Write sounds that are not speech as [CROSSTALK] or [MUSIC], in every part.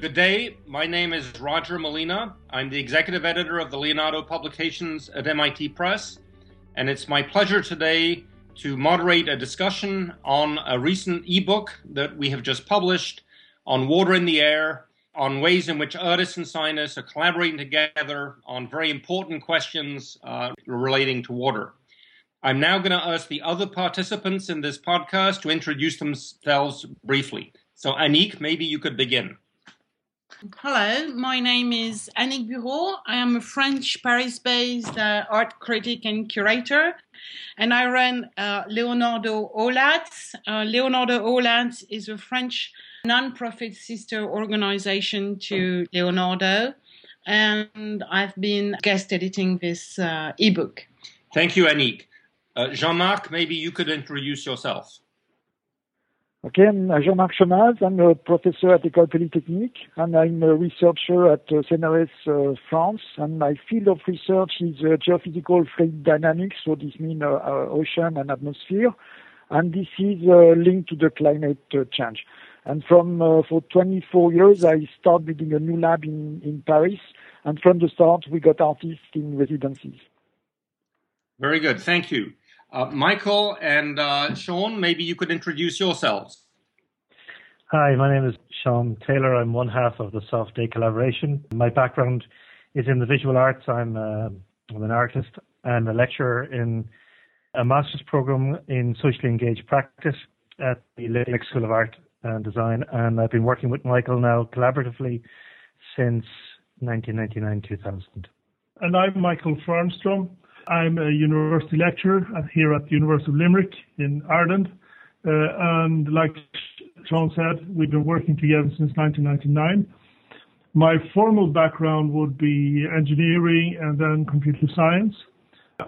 Good day. My name is Roger Malina. I'm the executive editor of the Leonardo Publications at MIT Press, and it's my pleasure today to moderate a discussion on a recent ebook that we have just published on water in the air, on ways in which artists and scientists are collaborating together on very important questions uh, relating to water. I'm now going to ask the other participants in this podcast to introduce themselves briefly. So, Annick, maybe you could begin. Hello, my name is Annick Bureaud. I am a French Paris based uh, art critic and curator, and I run uh, Leonardo OLAT. Uh, Leonardo OLAT is a French non-profit sister organization to Leonardo, and I've been guest editing this uh, ebook. Thank you, Annick. Uh, Jean-Marc, maybe you could introduce yourself. Okay, I'm Jean-Marc Chomaz. I'm a professor at École Polytechnique, and I'm a researcher at uh, CNRS uh, France. And my field of research is uh, geophysical fluid dynamics, so this means uh, uh, ocean and atmosphere. And this is uh, linked to the climate change. And from for 24 years, I started building a new lab in, in Paris. And from the start, we got artists in residencies. Very good. Thank you. Uh, Mikael and uh, Sean, maybe you could introduce yourselves. Hi, my name is Sean Taylor. I'm one half of the Softday collaboration. My background is in the visual arts. I'm, uh, I'm an artist and a lecturer in a master's program in socially engaged practice at the Limerick School of Art and Design. And I've been working with Mikael now collaboratively since 1999 2000. And I'm Mikael Fernström. I'm a university lecturer here at the University of Limerick in Ireland. Uh, and like Sean said, we've been working together since 1999. My formal background would be engineering and then computer science.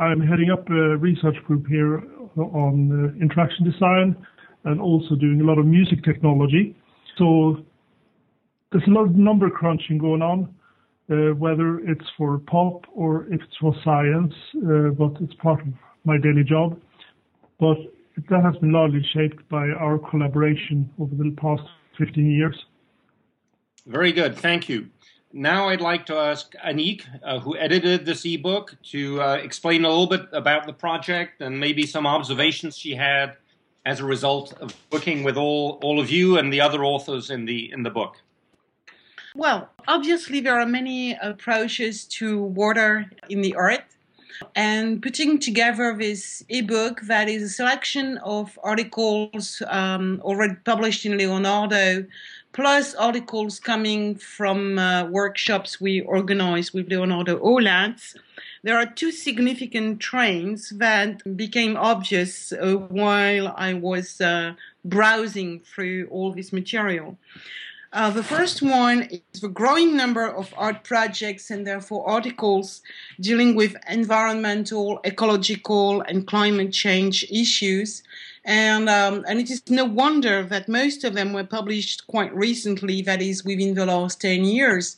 I'm heading up a research group here on uh, interaction design and also doing a lot of music technology. So there's a lot of number crunching going on whether it's for pop or if it's for science, uh, but it's part of my daily job. But that has been largely shaped by our collaboration over the past 15 years. Very good, thank you. Now I'd like to ask Annick, uh, who edited this ebook, to uh, explain a little bit about the project and maybe some observations she had as a result of working with all, all of you and the other authors in the in the book. Well, obviously, there are many approaches to water in the earth. And putting together this ebook that is a selection of articles um, already published in Leonardo, plus articles coming from uh, workshops we organize with Leonardo OLAT. There are two significant trends that became obvious uh, while I was uh, browsing through all this material. Uh, the first one is the growing number of art projects and therefore articles dealing with environmental, ecological, and climate change issues. And, um, and it is no wonder that most of them were published quite recently, that is, within the last 10 years.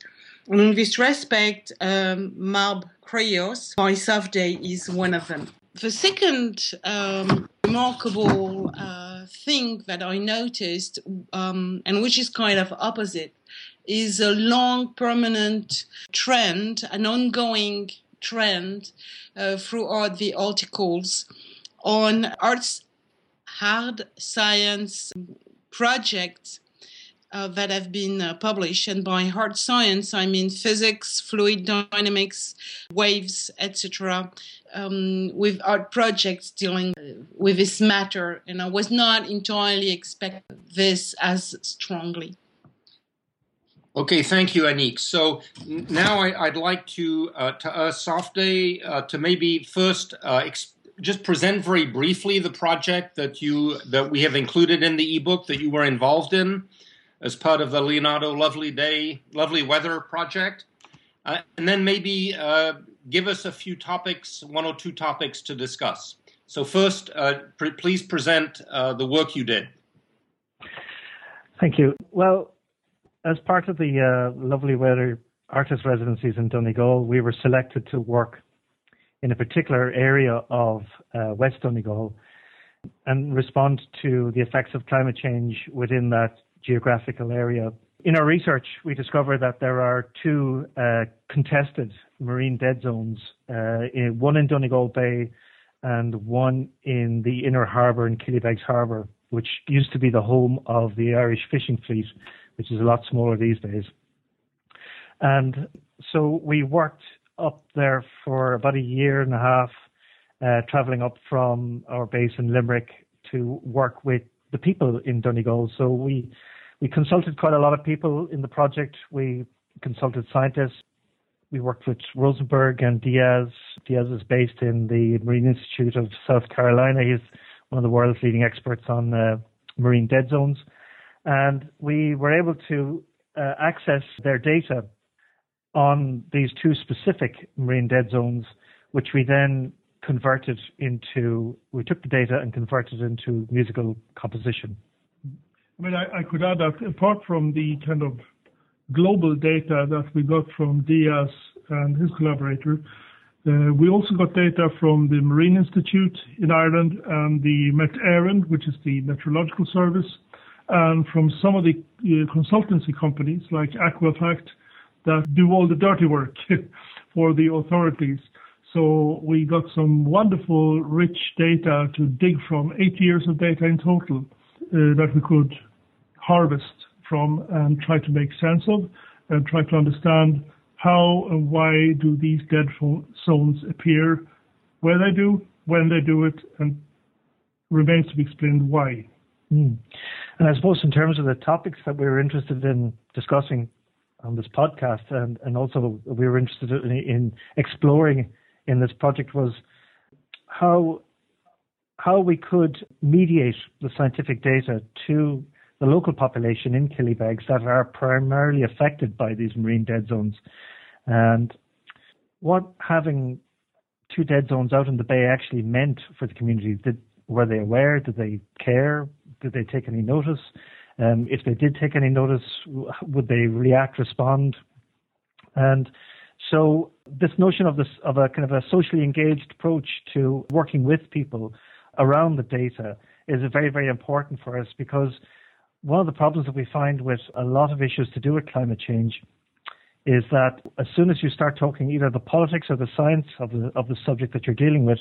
And in this respect, um, Marbh Chrios by Day is one of them. The second um, remarkable uh, thing that I noticed, um, and which is kind of opposite, is a long permanent trend, an ongoing trend uh, throughout the articles on arts, hard science projects uh, that have been uh, published. And by hard science, I mean physics, fluid dynamics, waves, etc. Um, with art projects dealing with this matter, and I was not entirely expecting this as strongly. Okay, thank you, Annick. So now I, would like to uh, to ask Softday uh, to maybe first uh, ex- just present very briefly the project that you that we have included in the ebook that you were involved in, as part of the Leonardo Lovely Day, Lovely Weather project. Uh, and then maybe uh, give us a few topics, one or two topics to discuss. So, first, uh, please present uh, the work you did. Thank you. Well, as part of the uh, Lovely Weather artist residencies in Donegal, we were selected to work in a particular area of uh, West Donegal and respond to the effects of climate change within that geographical area in our research, we discovered that there are two uh, contested marine dead zones, uh, in, one in Donegal Bay and one in the inner harbour in Killybegs Harbour, which used to be the home of the Irish fishing fleet, which is a lot smaller these days. And so we worked up there for about a year and a half, uh, travelling up from our base in Limerick to work with the people in Donegal. So we we consulted quite a lot of people in the project. We consulted scientists. We worked with Rosenberg and Diaz. Diaz is based in the Marine Institute of South Carolina. He's one of the world's leading experts on uh, marine dead zones. And we were able to uh, access their data on these two specific marine dead zones, which we then converted into, we took the data and converted into musical composition. I mean, I, I could add that apart from the kind of global data that we got from Diaz and his collaborator, uh, we also got data from the Marine Institute in Ireland and the Met Éireann, which is the meteorological service, and from some of the uh, consultancy companies like Aquafact that do all the dirty work [LAUGHS] for the authorities. So we got some wonderful, rich data to dig from, eight years of data in total that we could harvest from and try to make sense of and try to understand how and why do these dead zones appear, where they do, when they do it, and remains to be explained why. Mm. And I suppose in terms of the topics that we were interested in discussing on this podcast, and, and also we were interested in, in exploring in this project was how how we could mediate the scientific data to the local population in Killybegs that are primarily affected by these marine dead zones. And what having two dead zones out in the bay actually meant for the community. Did, were they aware? Did they care? Did they take any notice? Um, if they did take any notice, would they react, respond? And so this notion of this of a kind of a socially engaged approach to working with people around the data is very, very important for us because one of the problems that we find with a lot of issues to do with climate change is that as soon as you start talking either the politics or the science of the of the subject that you're dealing with,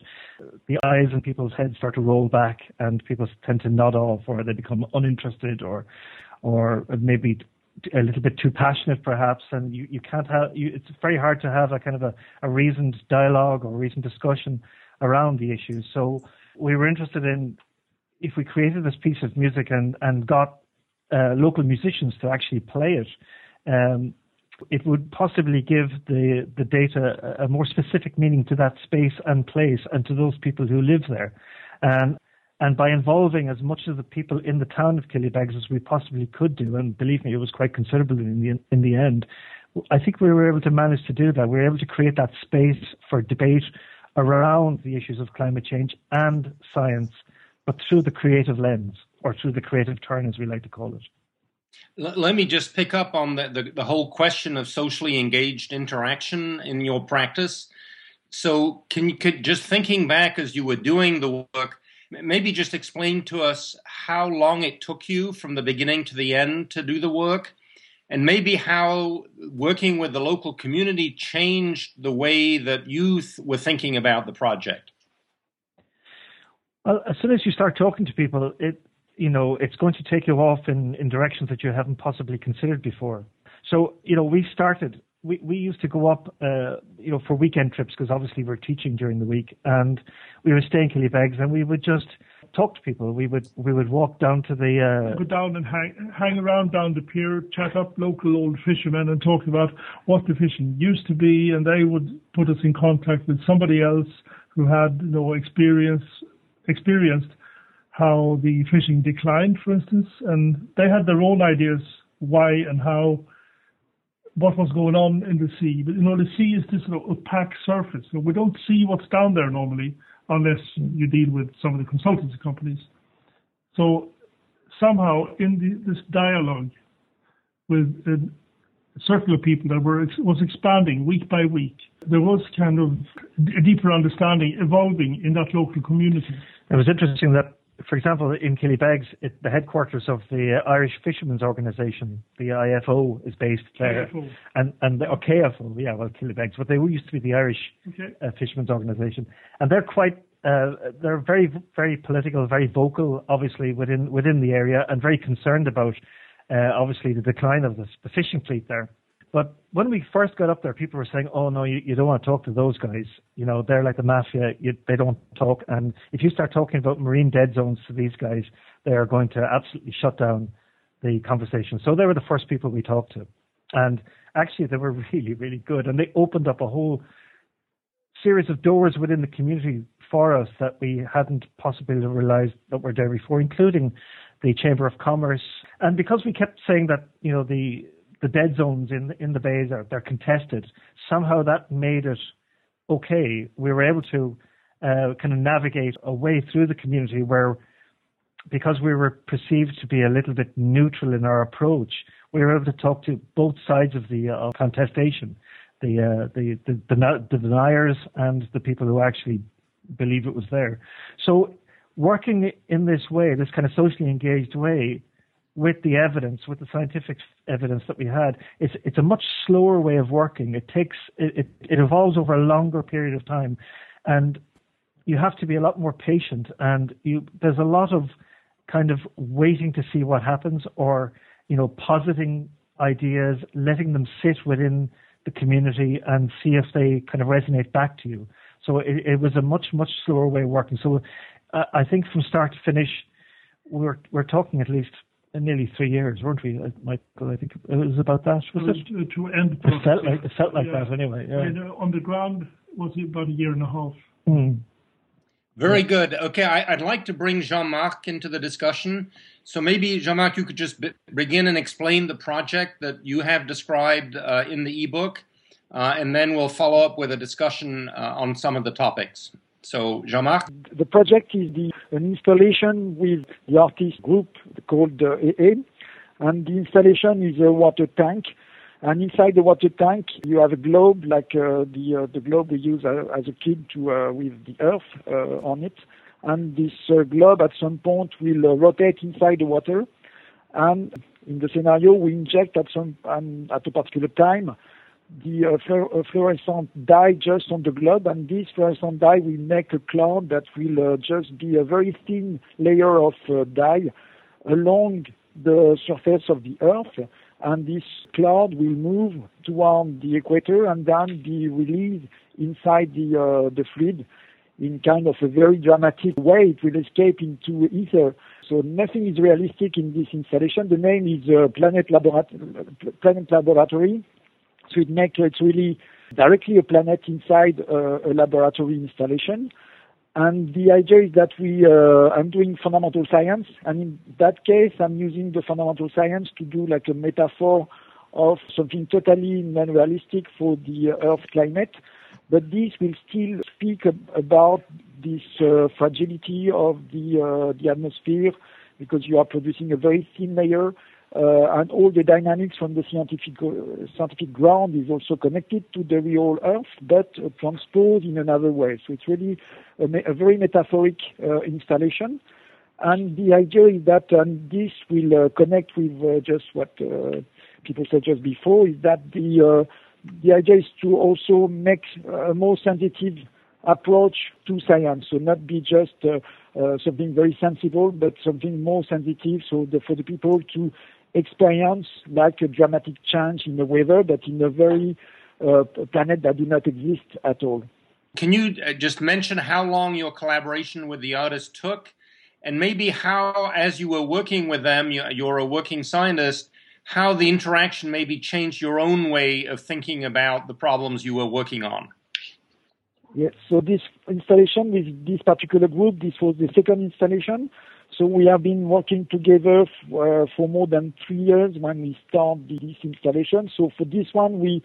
the eyes in people's heads start to roll back and people tend to nod off or they become uninterested or or maybe a little bit too passionate perhaps and you, you can't have you, it's very hard to have a kind of a, a reasoned dialogue or reasoned discussion around the issues. So we were interested in if we created this piece of music and, and got uh, local musicians to actually play it, um, it would possibly give the, the data a, more specific meaning to that space and place and to those people who live there. And, and by involving as much of the people in the town of Killybegs as we possibly could do, and believe me, it was quite considerable in the, in the end, I think we were able to manage to do that. We were able to create that space for debate around the issues of climate change and science, but through the creative lens or through the creative turn, as we like to call it. Let me just pick up on the, the, the, whole question of socially engaged interaction in your practice. So, can you could just thinking back as you were doing the work, maybe just explain to us how long it took you from the beginning to the end to do the work, and maybe how working with the local community changed the way that youth were thinking about the project. Well, as soon as you start talking to people, it you know it's going to take you off in, in directions that you haven't possibly considered before. So you know we started. We, we used to go up, uh, you know, for weekend trips because obviously we're teaching during the week, and we would stay in Killybegs, and we would just talk to people. We would we would walk down to the uh, go down and hang hang around down the pier, chat up local old fishermen, and talk about what the fishing used to be, and they would put us in contact with somebody else who had you know experience experienced how the fishing declined, for instance, and they had their own ideas why and how what was going on in the sea. But you know, the sea is this sort of opaque surface. So we don't see what's down there normally unless you deal with some of the consultancy companies. So somehow in the, this dialogue with a circle of people that were was expanding week by week, there was kind of a deeper understanding evolving in that local community. It was interesting that for example, in Killybegs, it, the headquarters of the Irish Fishermen's Organisation, the IFO, is based there, KFO. and and the, or KFO, yeah, well, Killybegs, but they used to be the Irish Okay. uh, Fishermen's Organisation, and they're quite. Uh, they're very, very political, very vocal, obviously within within the area, and very concerned about, uh, obviously, the decline of the, the fishing fleet there. But when we first got up there, people were saying, "Oh no, you, you don't want to talk to those guys. You know, they're like the mafia. You, they don't talk. And if you start talking about marine dead zones to these guys, they are going to absolutely shut down the conversation." So they were the first people we talked to, and actually they were [LAUGHS] really, really good, and they opened up a whole series of doors within the community for us that we hadn't possibly realized that were there before, including the Chamber of Commerce. And because we kept saying that, you know, the the dead zones in in the bays are they're contested, somehow that made it okay. We were able to uh, kind of navigate a way through the community where because we were perceived to be a little bit neutral in our approach, we were able to talk to both sides of the uh, contestation, the, uh, the, the, the the deniers and the people who actually believe it was there. So working in this way, this kind of socially engaged way, with the evidence, with the scientific evidence that we had, it's it's a much slower way of working. It takes it, it, it evolves over a longer period of time, and you have to be a lot more patient. And you there's a lot of kind of waiting to see what happens, or you know, positing ideas, letting them sit within the community and see if they kind of resonate back to you. So it, it was a much much slower way of working. So uh, I think from start to finish, we're we're talking at least nearly three years, weren't we, uh, Mikael? I think it was about that, was it? To, to end the It felt like it felt like Yeah. that anyway. Yeah. And, uh, on the ground was it about a year and a half. Mm. Very good. Okay, I, I'd like to bring Jean Marc into the discussion. So maybe, Jean Marc, you could just be, begin and explain the project that you have described uh, in the ebook, uh, and then we'll follow up with a discussion uh, on some of the topics. So, Jean Marc? The project is the, an installation with the artist group called uh, AA, and the installation is a water tank. And inside the water tank, you have a globe, like uh, the uh, the globe we use uh, as a kid to uh, with the Earth uh, on it. And this globe, at some point, will rotate inside the water. And in the scenario, we inject at some um, at a particular time the uh, uh, fluorescent dye just on the globe, and this fluorescent dye will make a cloud that will uh, just be a very thin layer of uh, dye along the surface of the Earth, and this cloud will move toward the equator and then be released inside the uh, the fluid in kind of a very dramatic way. It will escape into ether. So nothing is realistic in this installation. The name is uh, Planet, Laborat- Planet Laboratory. So it makes it's really directly a planet inside uh, a laboratory installation. And the idea is that we, uh, I'm doing fundamental science, and in that case, I'm using the fundamental science to do like a metaphor of something totally non-realistic for the Earth climate. But this will still speak ab- about this uh, fragility of the uh, the atmosphere because you are producing a very thin layer and all the dynamics from the scientific uh, scientific ground is also connected to the real Earth, but uh, transposed in another way. So it's really a, a very metaphoric uh, installation. And the idea is that um, this will uh, connect with uh, just what uh, people said just before, is that the uh, the idea is to also make a more sensitive approach to science, so not be just uh, uh, something very sensible, but something more sensitive, so the, for the people to experience like a dramatic change in the weather, but in a very uh, planet that do not exist at all. Can you uh, just mention how long your collaboration with the artist took? And maybe how, as you were working with them, you- you're a working scientist, how the interaction maybe changed your own way of thinking about the problems you were working on? Yes. So this installation with this particular group, this was the second installation. So we have been working together uh, for more than three years when we start this installation. So for this one, we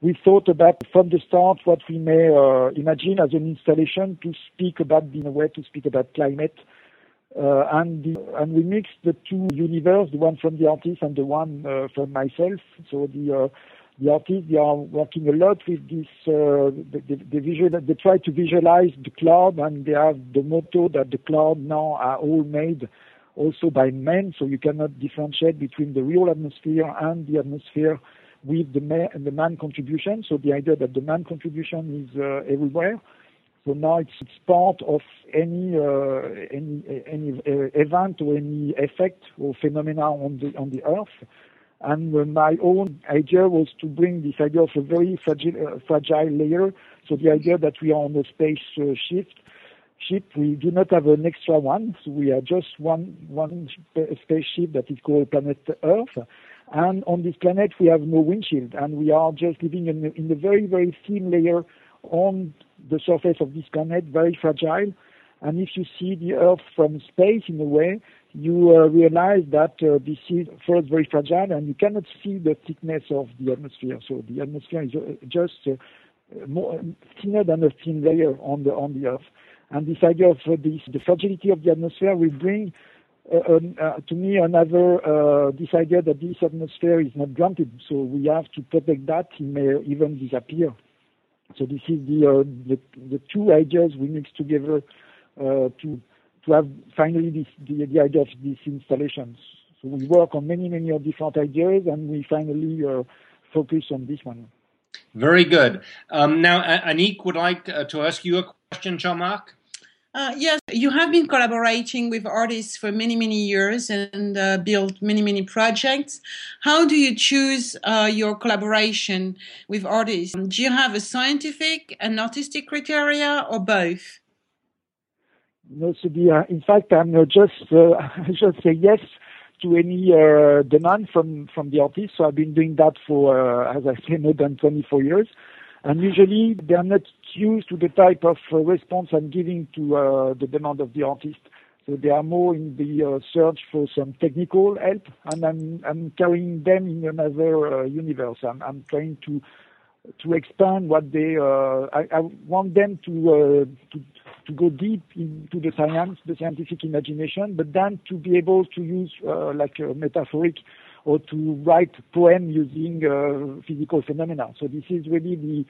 we thought about from the start what we may uh, imagine as an installation to speak about in a way to speak about climate. Uh, and we mixed the two universe, the one from the artist and the one from myself. So the the artists they are working a lot with this. Uh, they, they, visual, they try to visualize the cloud, and they have the motto that the cloud now are all made also by men, so you cannot differentiate between the real atmosphere and the atmosphere with the man, the man contribution. So the idea that the man contribution is uh, everywhere. So now it's, it's part of any uh, any any event or any effect or phenomena on the on the Earth. And my own idea was to bring this idea of a very fragile, uh, fragile layer. So the idea that we are on a space uh, shift ship, we do not have an extra one. So we are just one one spaceship that is called Planet Earth. And on this planet, we have no windshield, and we are just living in, in a very, very thin layer on the surface of this planet, very fragile. And if you see the Earth from space, in a way, you uh, realize that uh, this is first very fragile, and you cannot see the thickness of the atmosphere. So the atmosphere is uh, just uh, more thinner than a thin layer on the on the Earth. And this idea of uh, this, the fragility of the atmosphere will bring uh, to me another this idea that this atmosphere is not granted. So we have to protect that. It may even disappear. So this is the the, the, two ideas we mix together to to have finally this, the, the idea of these installations. So we work on many many different ideas, and we finally focus on this one. Very good. Um, now, Annick would like to ask you a question, Jean-Marc. Uh, yes, you have been collaborating with artists for many, many years and uh, built many, many projects. How do you choose uh, your collaboration with artists? Do you have a scientific and artistic criteria or both? No, so the, uh, in fact, I'm not just uh, [LAUGHS] just say yes to any uh, demand from from the artist. So I've been doing that for, as I say, more than 24 years. And usually they are not used to the type of uh, response I'm giving to uh, the demand of the artist. So they are more in the uh, search for some technical help, and I'm, I'm carrying them in another uh, universe. I'm, I'm trying to to expand what they. Uh, I, I, want them to, uh, to to go deep into the science, the scientific imagination, but then to be able to use like a metaphoric or to write poem using uh, physical phenomena. So this is really the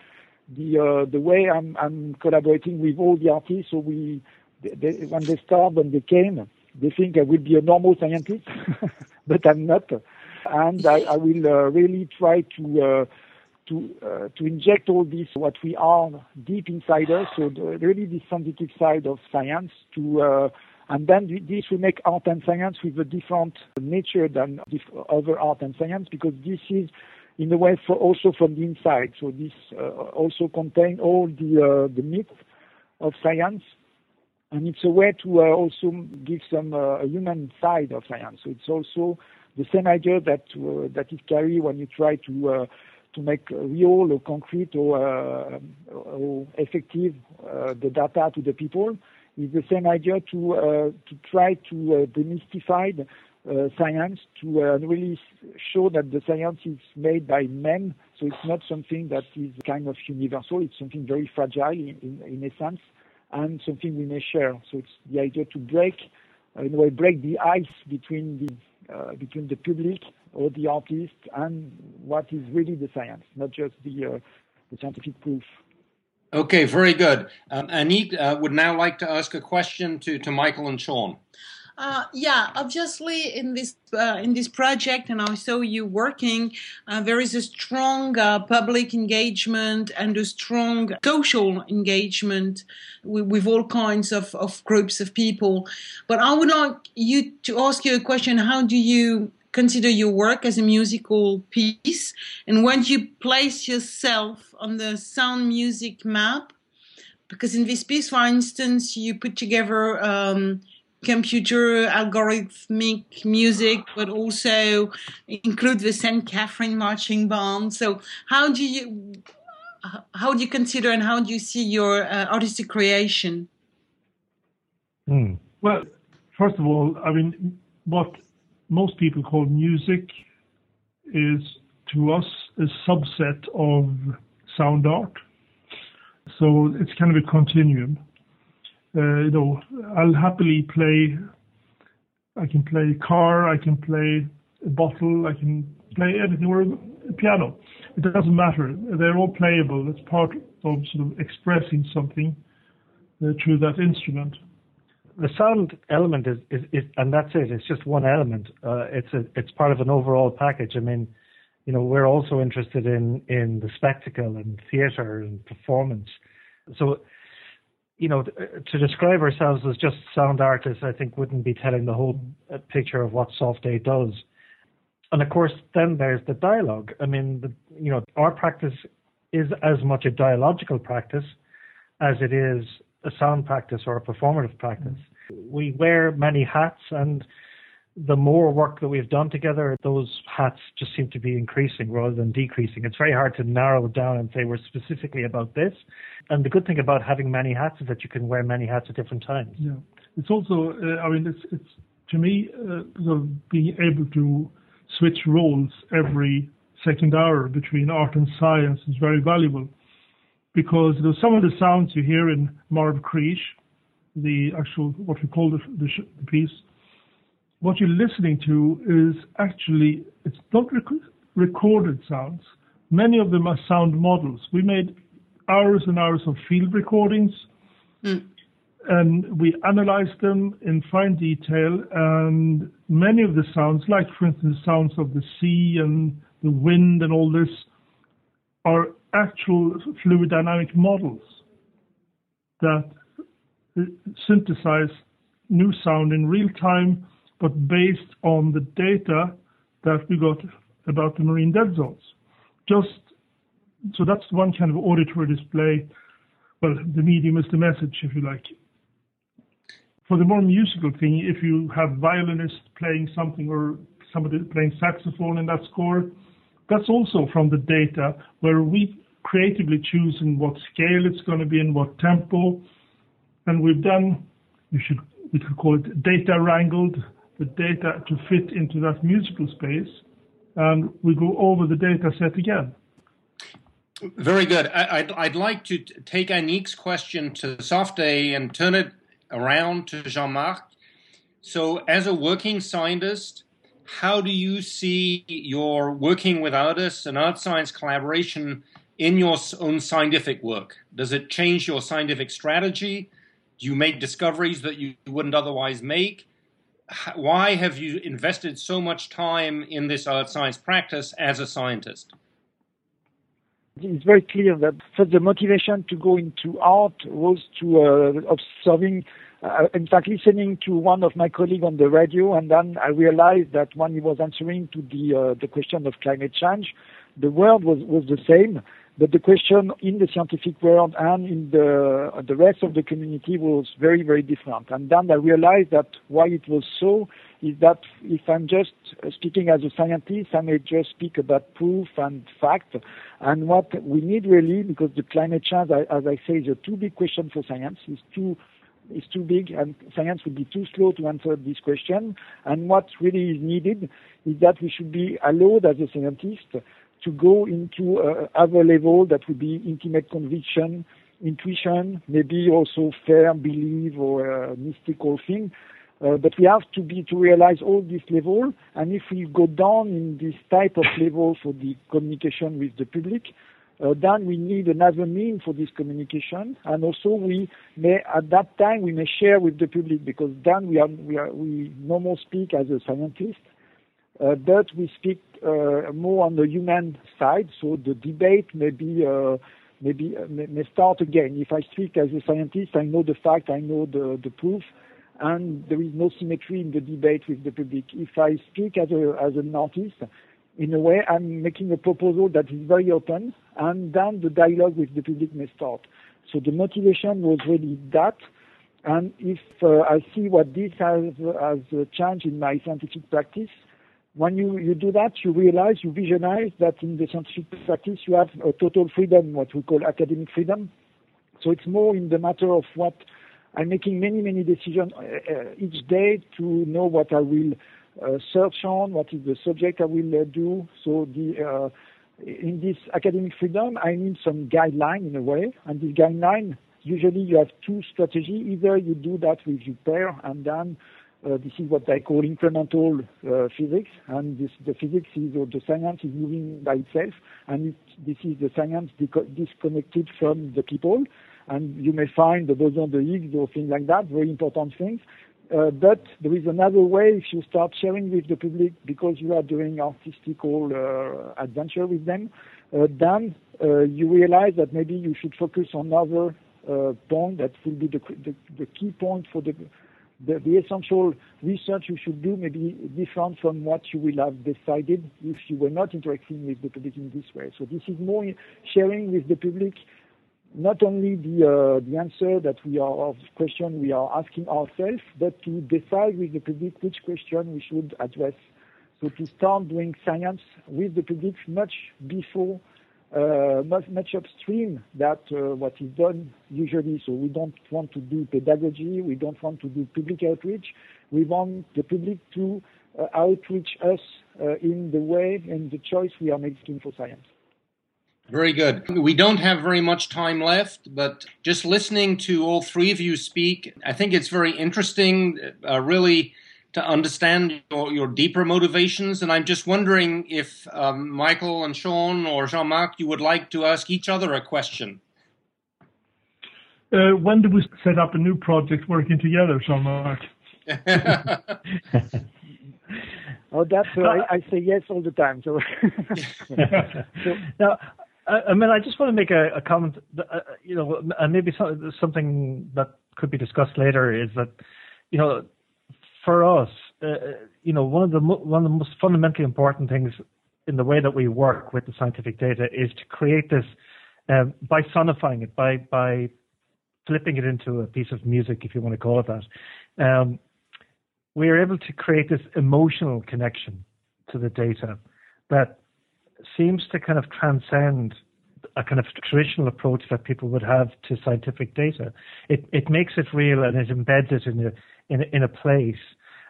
the uh, the way I'm I'm collaborating with all the artists. So we they, when they start when they came, they think I will be a normal scientist, [LAUGHS] but I'm not, and I, I will uh, really try to. To uh, to inject all this what we are deep inside us, so the, really the scientific side of science to uh, and then this will make art and science with a different nature than other art and science because this is in a way for also from the inside. So this uh, also contains all the uh, the myths of science, and it's a way to uh, also give some uh, human side of science. So it's also the same idea that that is carried when you try to to make real or concrete or, or effective the data to the people is the same idea to uh, to try to uh, demystify uh, science to really show that the science is made by men. So it's not something that is kind of universal. It's something very fragile in, essence and something we may share. So it's the idea to break, in a way, break the ice between the uh, between the public or the artist and what is really the science, not just the uh, the scientific proof. Okay, very good. Um, Annick uh, would now like to ask a question to, to Mikael and Sean. Uh, yeah, obviously in this uh, in this project, and I saw you working. Uh, there is a strong uh, public engagement and a strong social engagement with, with, all kinds of, of groups of people. But I would like you to ask you a question: How do you consider your work as a musical piece and when you place yourself on the sound music map because in this piece for instance you put together um, computer algorithmic music but also include the st catherine marching band so how do you how do you consider and how do you see your uh, artistic creation hmm. well first of all i mean what most people call music is to us a subset of sound art. So it's kind of a continuum. Uh, you know, I'll happily play. I can play a car. I can play a bottle. I can play anything or a piano. it doesn't matter. They're all playable. It's part of sort of expressing something uh, through that instrument. The sound element is, is, is, and that's it. It's just one element. Uh, it's a, it's part of an overall package. I mean, you know, we're also interested in in the spectacle and theatre and performance. So, you know, to describe ourselves as just sound artists, I think wouldn't be telling the whole picture of what Softday does. And of course, then there's the dialogue. I mean, the, you know, our practice is as much a dialogical practice as it is a sound practice or a performative practice. We wear many hats, and the more work that we've done together, those hats just seem to be increasing rather than decreasing. It's very hard to narrow it down and say we're specifically about this. And the good thing about having many hats is that you can wear many hats at different times. Yeah, it's also, uh, I mean, it's, it's to me, uh, sort of being able to switch roles every second hour between art and science is very valuable because you know, some of the sounds you hear in Marbh Chrios, the actual what we call the, the, the, piece, what you're listening to is actually it's not rec- recorded sounds. Many of them are sound models. We made hours and hours of field recordings. Mm and we analyzed them in fine detail. And many of the sounds, like for instance, sounds of the sea and the wind and all this, are actual fluid dynamic models that synthesize new sound in real time, but based on the data that we got about the marine dead zones. Just so that's one kind of auditory display. Well, the medium is the message, if you like for the more musical thing, if you have violinists playing something or somebody playing saxophone in that score, that's also from the data where we creatively choose in what scale it's going to be in what tempo. And we've done, we should, we could call it data wrangled, the data to fit into that musical space. And we go over the data set again. Very good. I, would I'd like to take Annick's question to Softday and turn it around to Jean Marc. So, as a working scientist, how do you see your working with artists and art science collaboration in your own scientific work? Does it change your scientific strategy? Do you make discoveries that you wouldn't otherwise make? Why have you invested so much time in this art science practice as a scientist? It's very clear that the motivation to go into art was to uh, observing uh, in fact, listening to one of my colleagues on the radio, and then I realized that when he was answering to the uh, the question of climate change, the world was was the same, but the question in the scientific world and in the the rest of the community was very very different. And then I realized that why it was so is that if I'm just speaking as a scientist, I may just speak about proof and fact. And what we need really, because the climate change, as I say, is a too big question for science, is too is too big and science would be too slow to answer this question. And what really is needed is that we should be allowed as a scientist to go into uh, other level that would be intimate conviction, intuition, maybe also fair belief or uh, mystical thing. Uh, but we have to be to realize all this level, and if we go down in this type of level for the communication with the public, then we need another mean for this communication. And also we may, at that time, we may share with the public because then we are, we are, we no more speak as a scientist, uh, but we speak uh, more on the human side. So the debate may be, uh, maybe uh, may, may start again. If I speak as a scientist, I know the fact, I know the, the proof, and there is no symmetry in the debate with the public. If I speak as a, as an artist, in a way, I'm making a proposal that is very open, and then the dialogue with the public may start. So the motivation was really that. And if uh, I see what this has as a change in my scientific practice, when you, you do that, you realize, you visualize that in the scientific practice you have a total freedom, what we call academic freedom. So it's more in the matter of what I'm making many, many decisions uh, uh each day to know what I will uh, search on, what is the subject I will uh, do. So the uh, in this academic freedom, I need some guideline in a way, and this guideline usually you have two strategies. Either you do that with your pair, and then Uh, this is what I call incremental uh, physics, and this, the physics is or the science is moving by itself, and it, this is the science disconnected from the people. And you may find the boson de Higgs or things like that, very important things. Uh, but there is another way if you start sharing with the public because you are doing artistical uh, adventure with them, uh, then you realize that maybe you should focus on other point that will be the, key point for the the, essential research you should do may be different from what you will have decided if you were not interacting with the public in this way. So this is more sharing with the public not only the uh, the answer that we are of question we are asking ourselves, but to decide with the public which question we should address. So to start doing science with the public much before uh, much, much upstream that uh, what is done usually. So we don't want to do pedagogy, we don't want to do public outreach. We want the public to uh, outreach us uh, in the way and the choice we are making for science. Very good. We don't have very much time left, but just listening to all three of you speak, I think it's very interesting, uh, really to understand your, your, deeper motivations. And I'm just wondering if um, Mikael and Sean or Jean Marc, you would like to ask each other a question. Uh, when do we set up a new project working together, Jean Marc? [LAUGHS] oh, that's uh, I, I, say yes all the time. So, [LAUGHS] [LAUGHS] so now, I mean, I just want to make a, a comment. That, uh, you know, and maybe something that could be discussed later is that, you know, for us, uh, you know, one of the one of the most fundamentally important things in the way that we work with the scientific data is to create this um, by sonifying it, by by flipping it into a piece of music, if you want to call it that. Um, we are able to create this emotional connection to the data that seems to kind of transcend a kind of traditional approach that people would have to scientific data. It it makes it real and it embeds it in a in a, in a place,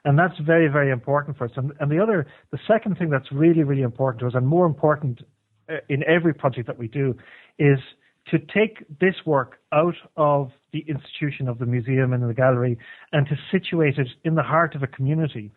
and that's very very important for us. And, and the other, the second thing that's really really important to us, and more important uh, in every project that we do, is to take this work out of the institution of the museum and the gallery and to situate it in the heart of a community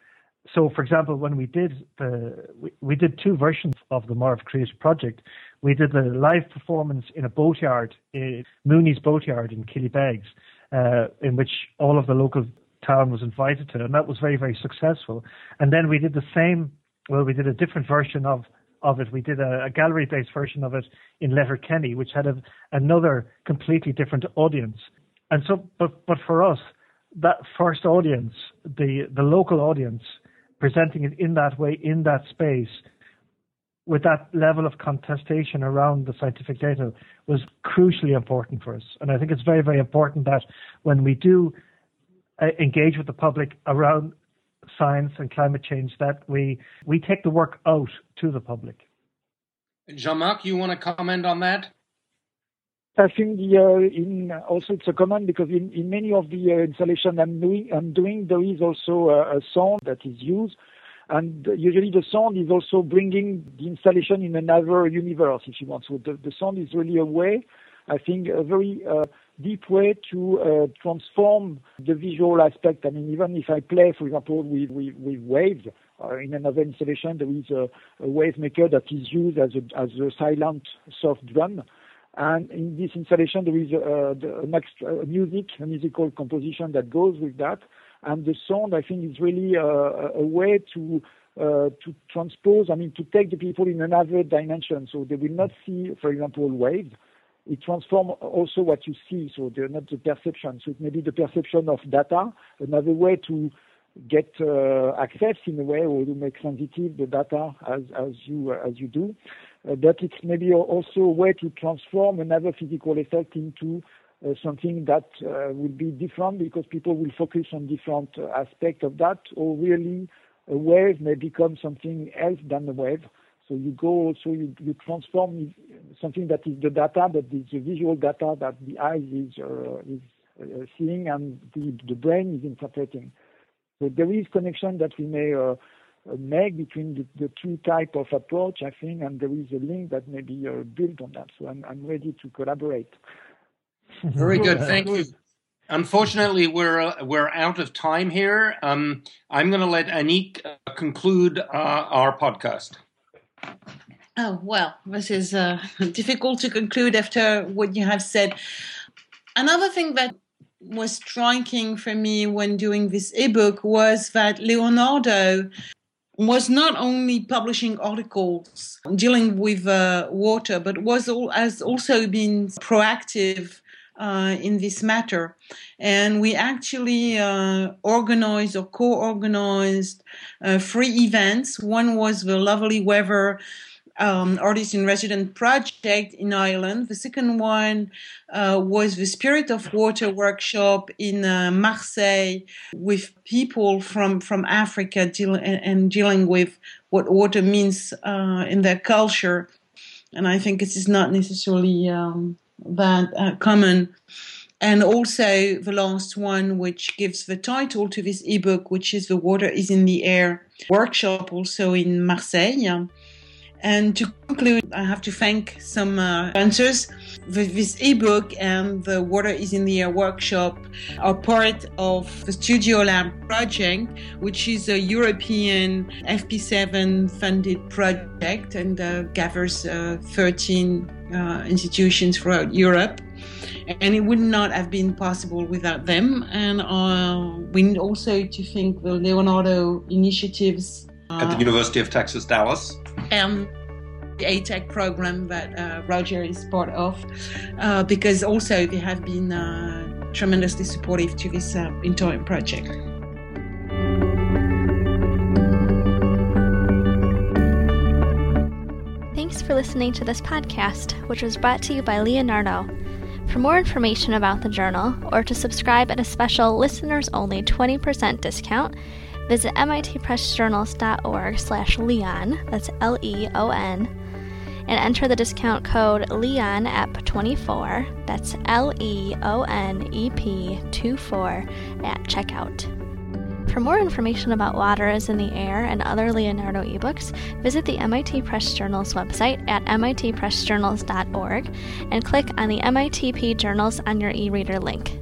so, for example, when we did the we, we did two versions of the Marv Creative Project. We did the live performance in a boatyard, in Mooney's boatyard in Killybegs, uh, in which all of the local town was invited to, and that was very very successful. And then we did the same. Well, we did a different version of of it. We did a, a gallery-based version of it in Letterkenny, which had a, another completely different audience. And so, but but for us, that first audience, the the local audience, presenting it in that way, in that space, with that level of contestation around the scientific data was crucially important for us. And I think it's very, very important that when we do uh, engage with the public around science and climate change, that we, we take the work out to the public. Jean-Marc, you want to comment on that? I think the, uh, in also it's a common because in, in many of the uh, installation I'm doing, I'm doing there is also a, a sound that is used, and usually the sound is also bringing the installation in another universe, if you want. So the, the sound is really a way, I think, a very uh, deep way to uh, transform the visual aspect. I mean, even if I play, for example, with with, with waves. Uh, in another installation, there is a, a wave maker that is used as a, as a silent soft drum. And in this installation, there is a, the, an extra uh, music, a musical composition that goes with that. And the sound, I think, is really uh, a way to uh, to transpose, I mean, to take the people in another dimension. So they will not see, for example, waves. It transforms also what you see, so they're not the perception. So it may be the perception of data, another way to get uh, access in a way or to make sensitive the data as, as you as you do. Uh, but it's maybe also a way to transform another physical effect into uh, something that uh, will be different because people will focus on different uh, aspects of that, or really a wave may become something else than a wave. So you go also, you, you transform something that is the data, but it's the visual data that the eye is, uh, is uh, seeing and the, the brain is interpreting. So there is connection that we may make between the, the two type of approach, I think, and there is a link that may be uh, built on that. So I'm, I'm ready to collaborate. Very good. Thank you. Unfortunately, we're uh, we're out of time here. Um, I'm going to let Annick uh, conclude uh, our podcast. Oh well, this is uh, [LAUGHS] difficult to conclude after what you have said. Another thing that was striking for me when doing this ebook was that Leonardo was not only publishing articles dealing with uh, water, but was all, has also been proactive uh, in this matter. And we actually uh, organized or co-organized uh, three events. One was the lovely weather um, artist in resident project in Ireland. The second one uh, was the Spirit of Water workshop in uh, Marseille with people from, from Africa deal- and, and, dealing with what water means uh, in their culture. And I think this is not necessarily um, that uh, common. And also the last one, which gives the title to this ebook, which is The Water is in the Air workshop, also in Marseille. And to conclude, I have to thank some uh, sponsors. This ebook and the Water is in the Air workshop are part of the Studio Lab project, which is a European FP7 funded project and uh, gathers uh, 13 uh, institutions throughout Europe. And it would not have been possible without them. And uh, we need also to thank the Leonardo initiatives at the University of Texas, Dallas. And the ATEC program that uh, Roger is part of, uh, because also they have been uh, tremendously supportive to this uh, entire project. Thanks for listening to this podcast, which was brought to you by Leonardo. For more information about the journal, or to subscribe at a special listeners only 20% discount, Visit mitpressjournals.org slash leon, that's L-E-O-N, and enter the discount code LEONEP24, that's L-E-O-N-E-P 24 at checkout. For more information about Water is in the Air and other Leonardo ebooks, visit the MIT Press Journals website at mitpressjournals.org and click on the MITP Journals on your e reader link.